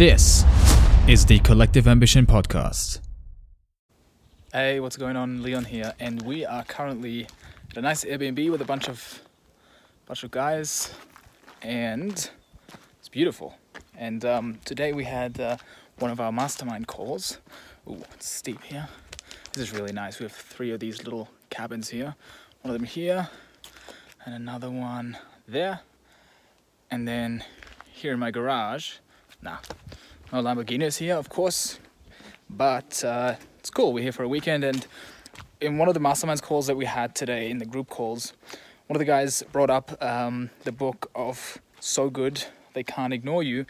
This is the Collective Ambition Podcast. Hey, what's going on? Leon here, and we are currently at a nice Airbnb with a bunch of bunch of guys, and it's beautiful. And um, today we had uh, one of our mastermind calls. Ooh, it's steep here. This is really nice. We have three of these little cabins here. One of them here, and another one there, and then here in my garage. Nah, no Lamborghinis here, of course, but uh, it's cool. We're here for a weekend, and in one of the masterminds calls that we had today, in the group calls, one of the guys brought up um, the book of So Good They Can't Ignore You.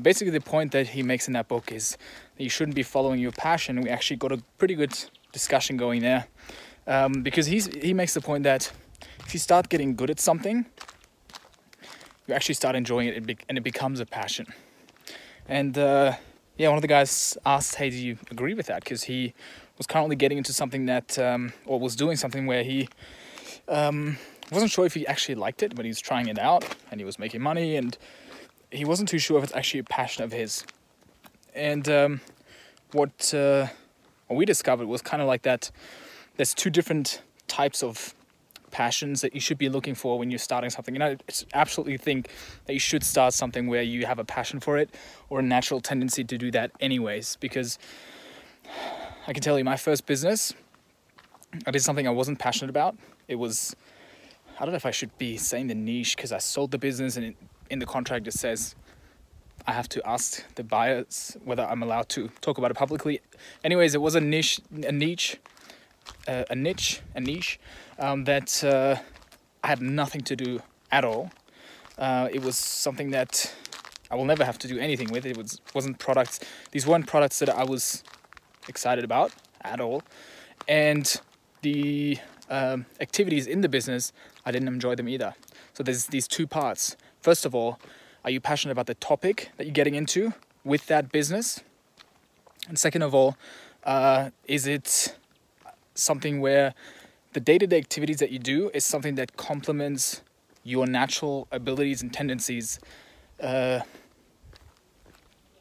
Basically, the point that he makes in that book is that you shouldn't be following your passion. We actually got a pretty good discussion going there um, because he's, he makes the point that if you start getting good at something, you actually start enjoying it and it becomes a passion. And uh, yeah, one of the guys asked, "Hey, do you agree with that?" Because he was currently getting into something that, um, or was doing something where he um, wasn't sure if he actually liked it, but he was trying it out and he was making money, and he wasn't too sure if it's actually a passion of his. And um, what uh, what we discovered was kind of like that. There's two different types of passions that you should be looking for when you're starting something. And I absolutely think that you should start something where you have a passion for it or a natural tendency to do that, anyways. Because I can tell you, my first business, I did something I wasn't passionate about. It was, I don't know if I should be saying the niche because I sold the business and in the contract it says I have to ask the buyers whether I'm allowed to talk about it publicly. Anyways, it was a niche, a niche, a niche, a niche um, that uh, I had nothing to do at all. Uh, it was something that I will never have to do anything with. It was wasn't products. These weren't products that I was excited about at all, and the um, activities in the business I didn't enjoy them either. So there's these two parts. First of all, are you passionate about the topic that you're getting into with that business? And second of all, uh, is it something where the day-to-day activities that you do is something that complements your natural abilities and tendencies uh,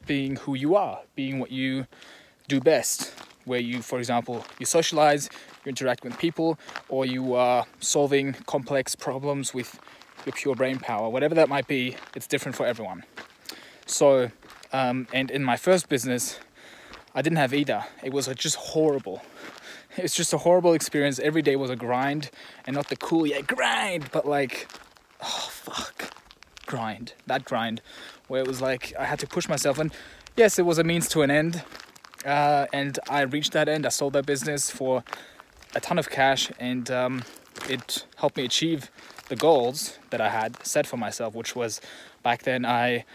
being who you are being what you do best where you for example you socialize you interact with people or you are solving complex problems with your pure brain power. Whatever that might be it's different for everyone. So um, and in my first business i didn't have either. It was just horrible it's just a horrible experience. Every day was a grind, and not the cool, yeah, grind, but like, oh fuck, grind. That grind, where it was like I had to push myself, and yes, it was a means to an end, uh, and I reached that end. I sold that business for a ton of cash, and um, it helped me achieve the goals that I had set for myself, which was back then I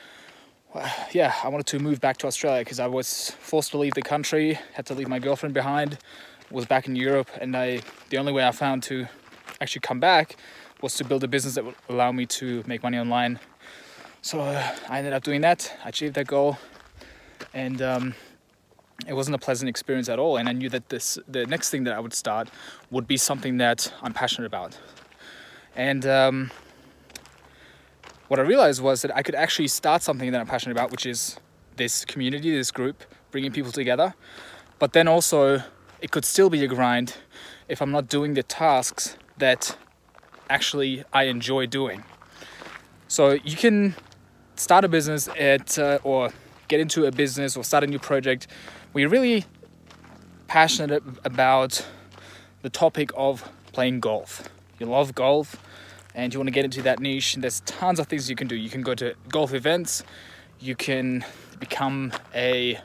yeah, I wanted to move back to Australia because I was forced to leave the country, had to leave my girlfriend behind, was back in Europe, and I the only way I found to actually come back was to build a business that would allow me to make money online. So uh, I ended up doing that. I achieved that goal, and um, it wasn't a pleasant experience at all. And I knew that this the next thing that I would start would be something that I'm passionate about. And um, what I realized was that I could actually start something that I'm passionate about, which is this community, this group, bringing people together. But then also it could still be a grind if I'm not doing the tasks that actually I enjoy doing. So you can start a business at uh, or get into a business or start a new project where you're really passionate about the topic of playing golf. You love golf and you want to get into that niche. There's tons of things you can do. You can go to golf events. You can become a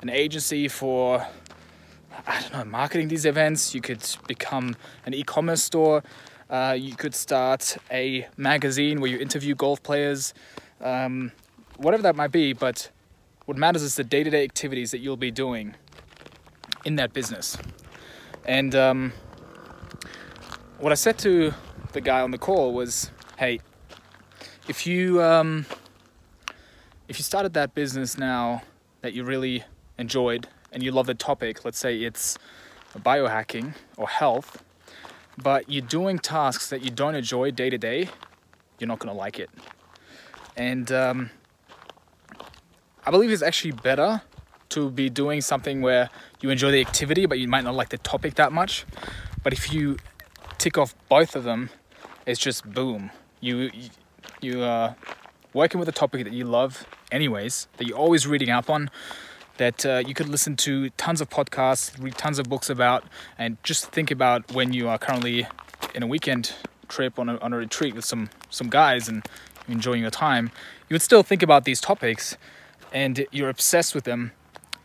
an agency for I don't know, marketing these events. You could become an e-commerce store. Uh, you could start a magazine where you interview golf players, um, whatever that might be. But what matters is the day-to-day activities that you'll be doing in that business. And um, what I said to the guy on the call was, "Hey, if you um, if you started that business now that you really enjoyed and you love the topic, let's say it's biohacking or health, but you're doing tasks that you don't enjoy day to day, you're not gonna like it. And um, I believe it's actually better to be doing something where you enjoy the activity, but you might not like the topic that much. But if you tick off both of them, it's just boom. You you are working with a topic that you love, anyways, that you're always reading up on, that uh, you could listen to tons of podcasts, read tons of books about, and just think about when you are currently in a weekend trip on a, on a retreat with some some guys and enjoying your time. You would still think about these topics, and you're obsessed with them.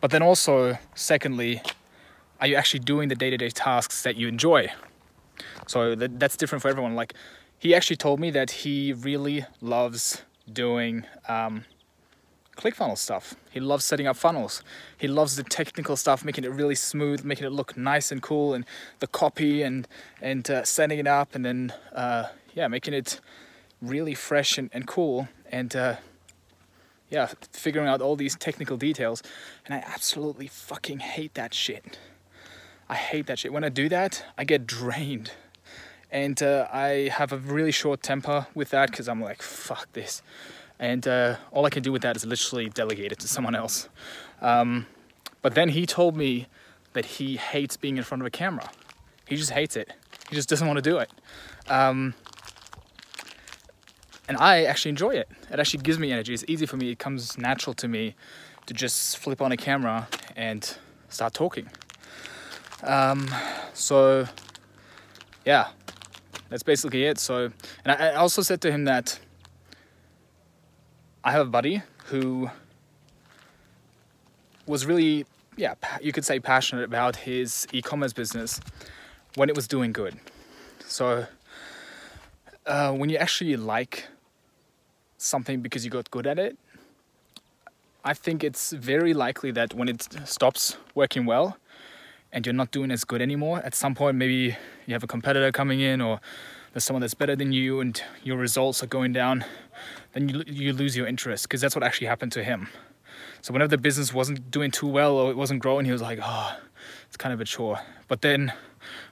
But then also, secondly, are you actually doing the day-to-day tasks that you enjoy? So that, that's different for everyone. Like he actually told me that he really loves doing um, ClickFunnels stuff. He loves setting up funnels. He loves the technical stuff, making it really smooth, making it look nice and cool, and the copy and and uh, setting it up, and then uh, yeah, making it really fresh and, and cool, and uh, yeah, figuring out all these technical details. And I absolutely fucking hate that shit. I hate that shit. When I do that, I get drained. And uh, I have a really short temper with that because I'm like, fuck this and uh, all I can do with that is literally delegate it to someone else. Um, but then he told me that he hates being in front of a camera. He just hates it. He just doesn't want to do it. Um, and I actually enjoy it. It actually gives me energy. It's easy for me. It comes natural to me to just flip on a camera and start talking. Um, so, yeah, that's basically it. So, and I, I also said to him that I have a buddy who was really, yeah, you could say passionate about his e commerce business when it was doing good. So, uh, when you actually like something because you got good at it, I think it's very likely that when it stops working well and you're not doing as good anymore, at some point, maybe you have a competitor coming in or there's someone that's better than you and your results are going down, then you, you lose your interest because that's what actually happened to him. So whenever the business wasn't doing too well or it wasn't growing, he was like, oh, it's kind of a chore. But then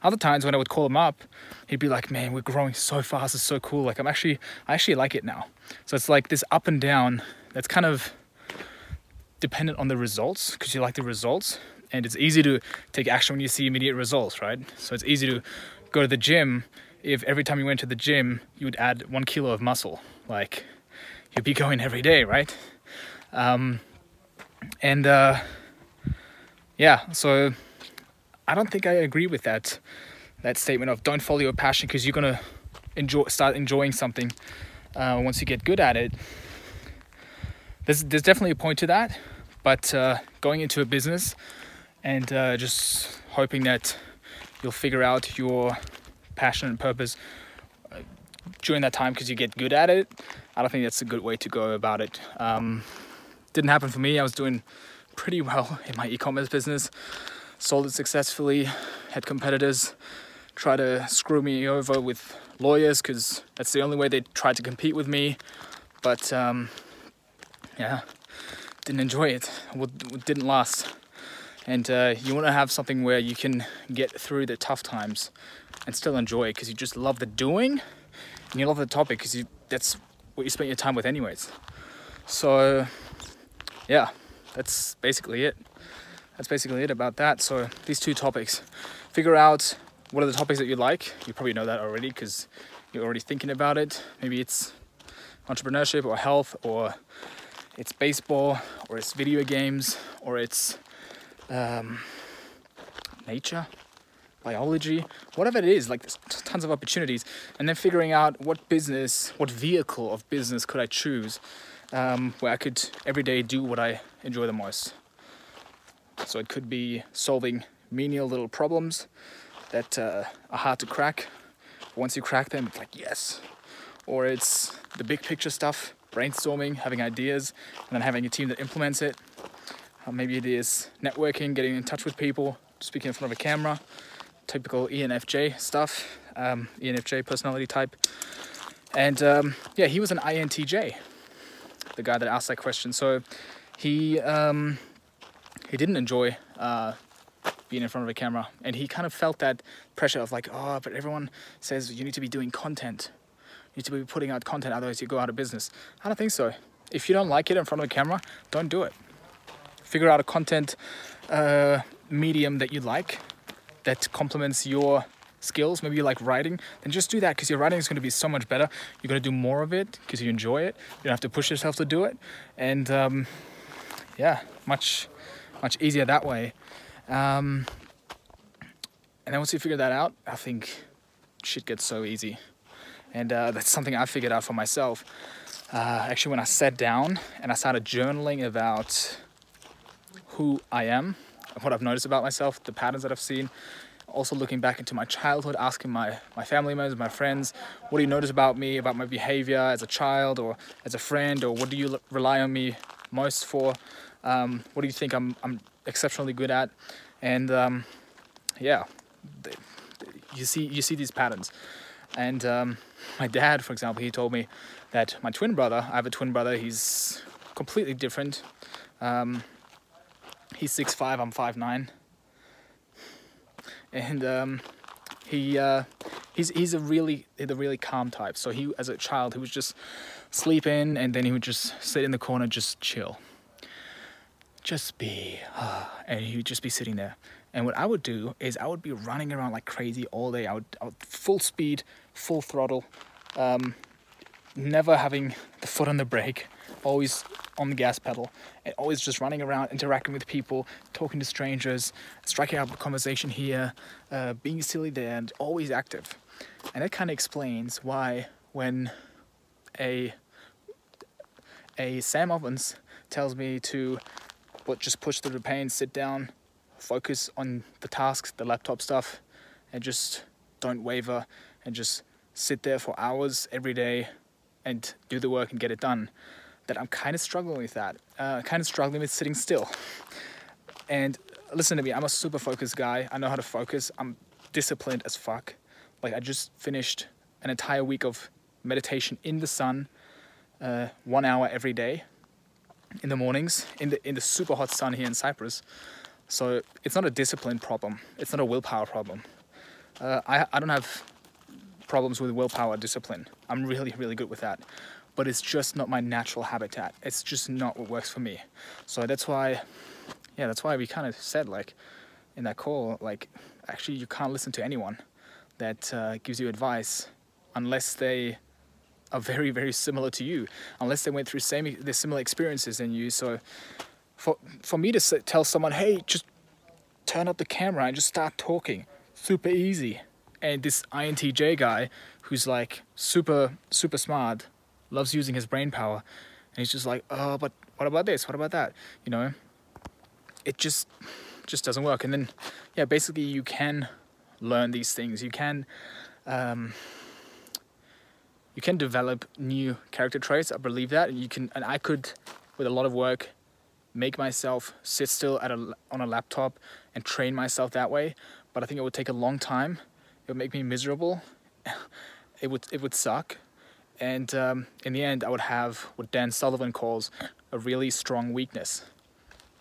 other times when I would call him up, he'd be like, man, we're growing so fast. It's so cool. Like I'm actually, I actually like it now. So it's like this up and down that's kind of dependent on the results because you like the results and it's easy to take action when you see immediate results, right? So it's easy to go to the gym if every time you went to the gym, you would add one kilo of muscle. Like, you'd be going every day, right? Um, and uh, yeah, so I don't think I agree with that that statement of don't follow your passion because you're gonna enjoy start enjoying something uh, once you get good at it. There's there's definitely a point to that, but uh, going into a business and uh, just hoping that you'll figure out your passion and purpose during that time because you get good at it. I don't think that's a good way to go about it. Um, didn't happen for me. I was doing pretty well in my e-commerce business, sold it successfully, had competitors try to screw me over with lawyers because that's the only way they tried to compete with me. But um, yeah, didn't enjoy it. didn't last. And uh, you want to have something where you can get through the tough times and still enjoy it because you just love the doing and you love the topic because that's what you spent your time with anyways. So yeah, that's basically it. That's basically it about that. So these two topics, figure out what are the topics that you like. You probably know that already because you're already thinking about it. Maybe it's entrepreneurship or health or it's baseball or it's video games or it's um, nature biology, whatever it is, like there's tons of opportunities. And then figuring out what business, what vehicle of business could I choose um, where I could every day do what I enjoy the most. So it could be solving menial little problems that uh, are hard to crack. Once you crack them, it's like, yes. Or it's the big picture stuff, brainstorming, having ideas, and then having a team that implements it. Uh, maybe it is networking, getting in touch with people, speaking in front of a camera typical ENFJ stuff, um, ENFJ personality type. And um, yeah, he was an INTJ, the guy that asked that question. So he um, he didn't enjoy uh, being in front of a camera, and he kind of felt that pressure of like, oh, but everyone says you need to be doing content, you need to be putting out content, otherwise you go out of business. I don't think so. If you don't like it in front of a camera, don't do it. figure out a content uh, medium that you like that complements your skills. Maybe you like writing, then just do that because your writing is going to be so much better. You're going to do more of it because you enjoy it. You don't have to push yourself to do it, and um, yeah, much much easier that way. Um, and then once you figure that out, I think shit gets so easy. And uh, that's something I figured out for myself. Uh, actually, when I sat down and I started journaling about who I am, what I've noticed about myself, the patterns that I've seen, also looking back into my childhood, asking my, my family members, my friends, what do you notice about me, about my behavior as a child or as a friend, or what do you rely on me most for? Um, what do you think I'm, I'm exceptionally good at? And um, yeah, you see you see these patterns. And um, my dad, for example, he told me that my twin brother, I have a twin brother, he's completely different. Um, he's 6'5", I'm 5'9". And um, he uh, he's he's a really the really calm type. So he as a child he was just sleep in and then he would just sit in the corner just chill. Just be and he would just be sitting there. And what I would do is I would be running around like crazy all day. I would, I would full speed, full throttle, um, never having the foot on the brake, always on the gas pedal, and always just running around, interacting with people, talking to strangers, striking up a conversation here, uh, being silly there, and always active. And that kind of explains why when a a Sam Ovens tells me to but just push through the pain, sit down, focus on the tasks, the laptop stuff, and just don't waver and just sit there for hours every day and do the work and get it done. That I'm kind of struggling with that. Uh, kind of struggling with sitting still. And listen to me, I'm a super focused guy. I know how to focus. I'm disciplined as fuck. Like I just finished an entire week of meditation in the sun, uh, one hour every day, in the mornings, in the in the super hot sun here in Cyprus. So it's not a discipline problem. It's not a willpower problem. Uh, I, I don't have problems with willpower discipline. I'm really, really good with that. But it's just not my natural habitat. It's just not what works for me. So that's why, yeah, that's why we kind of said, like, in that call, like, actually, you can't listen to anyone that uh, gives you advice unless they are very, very similar to you, unless they went through same, the similar experiences than you. So for for me to tell someone, hey, just turn up the camera and just start talking, super easy. And this INTJ guy, who's like super super smart, loves using his brain power, and he's just like, oh, but what about this? What about that? You know, it just just doesn't work. And then, yeah, basically you can learn these things. You can. Um, you can develop new character traits. I believe that, and you can. And I could, with a lot of work, make myself sit still at a, on a laptop and train myself that way. But I think it would take a long time. It would make me miserable. it would it would suck. And um, in the end, I would have what Dan Sullivan calls a really strong weakness.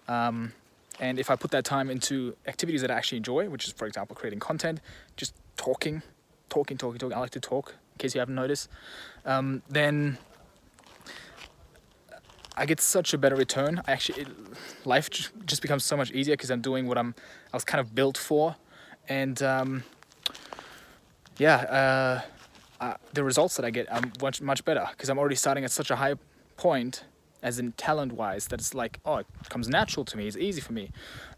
Um, and if I put that time into activities that I actually enjoy, which is, for example, creating content, just talking, talking, talking, talking, I like to talk, in case you haven't noticed, um, then I get such a better return. I actually, it, life just becomes so much easier because I'm doing what I'm, I was kind of built for, and um, yeah, uh, uh, the results that I get are much much better because I'm already starting at such a high point, as in talent wise, that it's like oh, it comes natural to me. It's easy for me.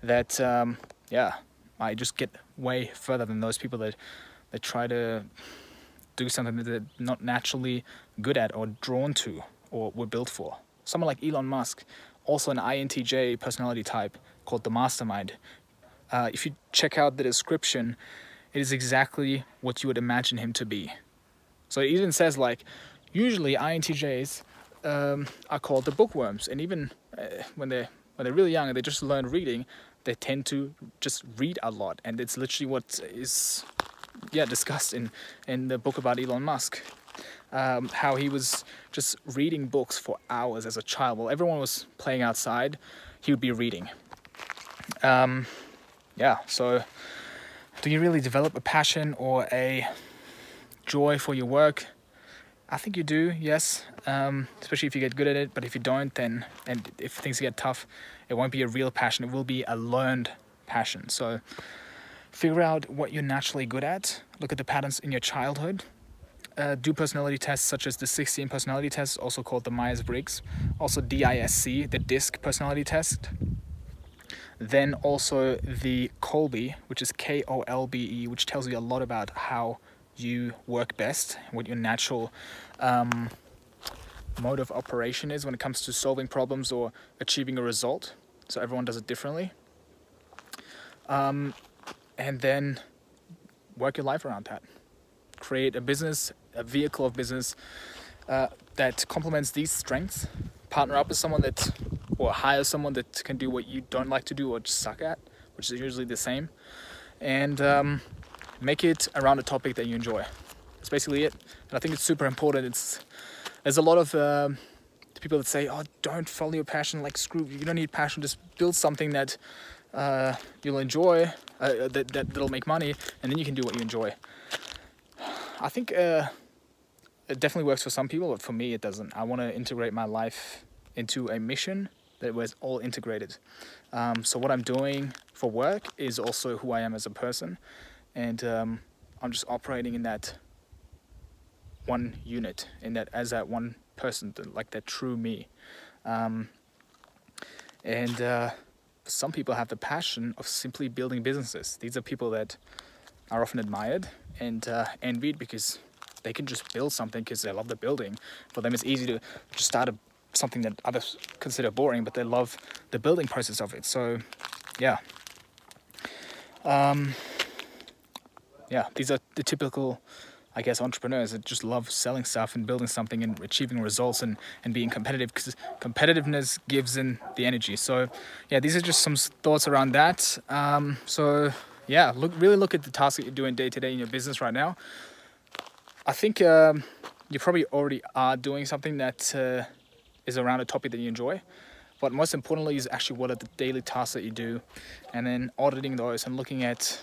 That um, yeah, I just get way further than those people that that try to do something that they're not naturally good at or drawn to or were built for someone like Elon Musk, also an INTJ personality type called the mastermind. Uh, if you check out the description, it is exactly what you would imagine him to be. So it even says like, usually INTJs um, are called the bookworms, and even uh, when they when they're really young and they just learn reading, they tend to just read a lot, and it's literally what is yeah discussed in in the book about Elon Musk um, how he was just reading books for hours as a child. While everyone was playing outside, he would be reading. Um, yeah, so do you really develop a passion or a joy for your work? I think you do, yes. Um, especially if you get good at it. But if you don't, then and if things get tough, It won't be a real passion. It will be a learned passion. So figure out what you're naturally good at. Look at the patterns in your childhood. Uh, do personality tests such as the 16 personality tests, also called the Myers Briggs, also DISC, the DISC personality test. Then also the Kolbe, which is K O L B E, which tells you a lot about how you work best, what your natural um, mode of operation is when it comes to solving problems or achieving a result. So everyone does it differently. Um, and then work your life around that. Create a business, a vehicle of business uh, that complements these strengths. Partner up with someone that, or hire someone that can do what you don't like to do or just suck at, which is usually the same. And um, make it around a topic that you enjoy. That's basically it. And I think it's super important. It's there's a lot of uh, people that say, "Oh, don't follow your passion. Like screw, you don't need passion. Just build something that uh, you'll enjoy, uh, that, that that'll make money, and then you can do what you enjoy." I think uh, it definitely works for some people, but for me, it doesn't. I want to integrate my life into a mission that was all integrated. Um, so what I'm doing for work is also who I am as a person, and um, I'm just operating in that one unit, in that as that one person, like that true me. Um, and uh, some people have the passion of simply building businesses. These are people that are often admired and uh, envied because they can just build something because they love the building. For them, it's easy to just start a, something that others consider boring, but they love the building process of it. So, yeah. Um, yeah, these are the typical, I guess, entrepreneurs that just love selling stuff and building something and achieving results and, and being competitive because competitiveness gives in the energy. So, yeah, these are just some thoughts around that. Um, so, yeah, look really look at the tasks that you're doing day to day in your business right now. I think um, you probably already are doing something that uh, is around a topic that you enjoy. But most importantly is actually what are the daily tasks that you do and then auditing those and looking at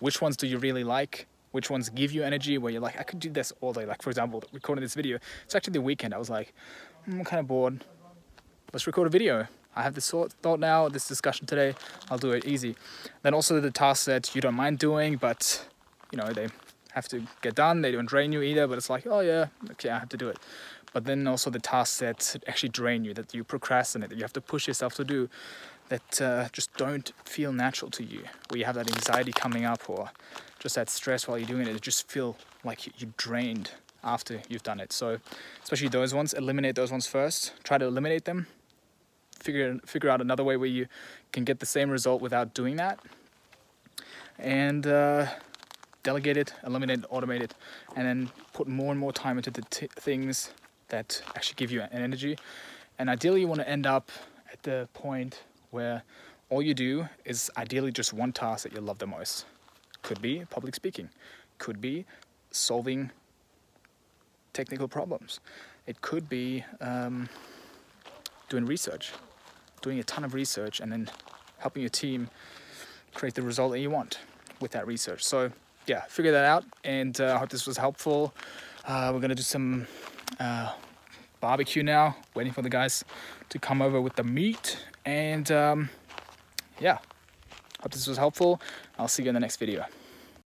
which ones do you really like? Which ones give you energy where you're like i could do this all day. Like for example recording this video it's actually the weekend. I was like hmm, i'm kind of bored. Let's record a video. I have this thought now this discussion today. I'll do it easy. Then also the tasks that you don't mind doing but you know they have to get done they don't drain you either but it's like oh yeah okay i have to do it but then also the tasks that actually drain you that you procrastinate that you have to push yourself to do that uh, just don't feel natural to you, where you have that anxiety coming up or just that stress while you're doing it, it just feel like you're drained after you've done it. So, especially those ones, eliminate those ones first. Try to eliminate them. Figure figure out another way where you can get the same result without doing that. And uh, delegate it, eliminate it, automate it, and then put more and more time into the things that actually give you an energy. And ideally, you want to end up at the point where all you do is ideally just one task that you love the most. Could be public speaking, could be solving technical problems, it could be um, doing research, doing a ton of research, and then helping your team create the result that you want with that research. So, yeah, figure that out, and uh, I hope this was helpful. Uh, we're gonna do some uh, barbecue now, waiting for the guys to come over with the meat and um, yeah, hope this was helpful. I'll see you in the next video.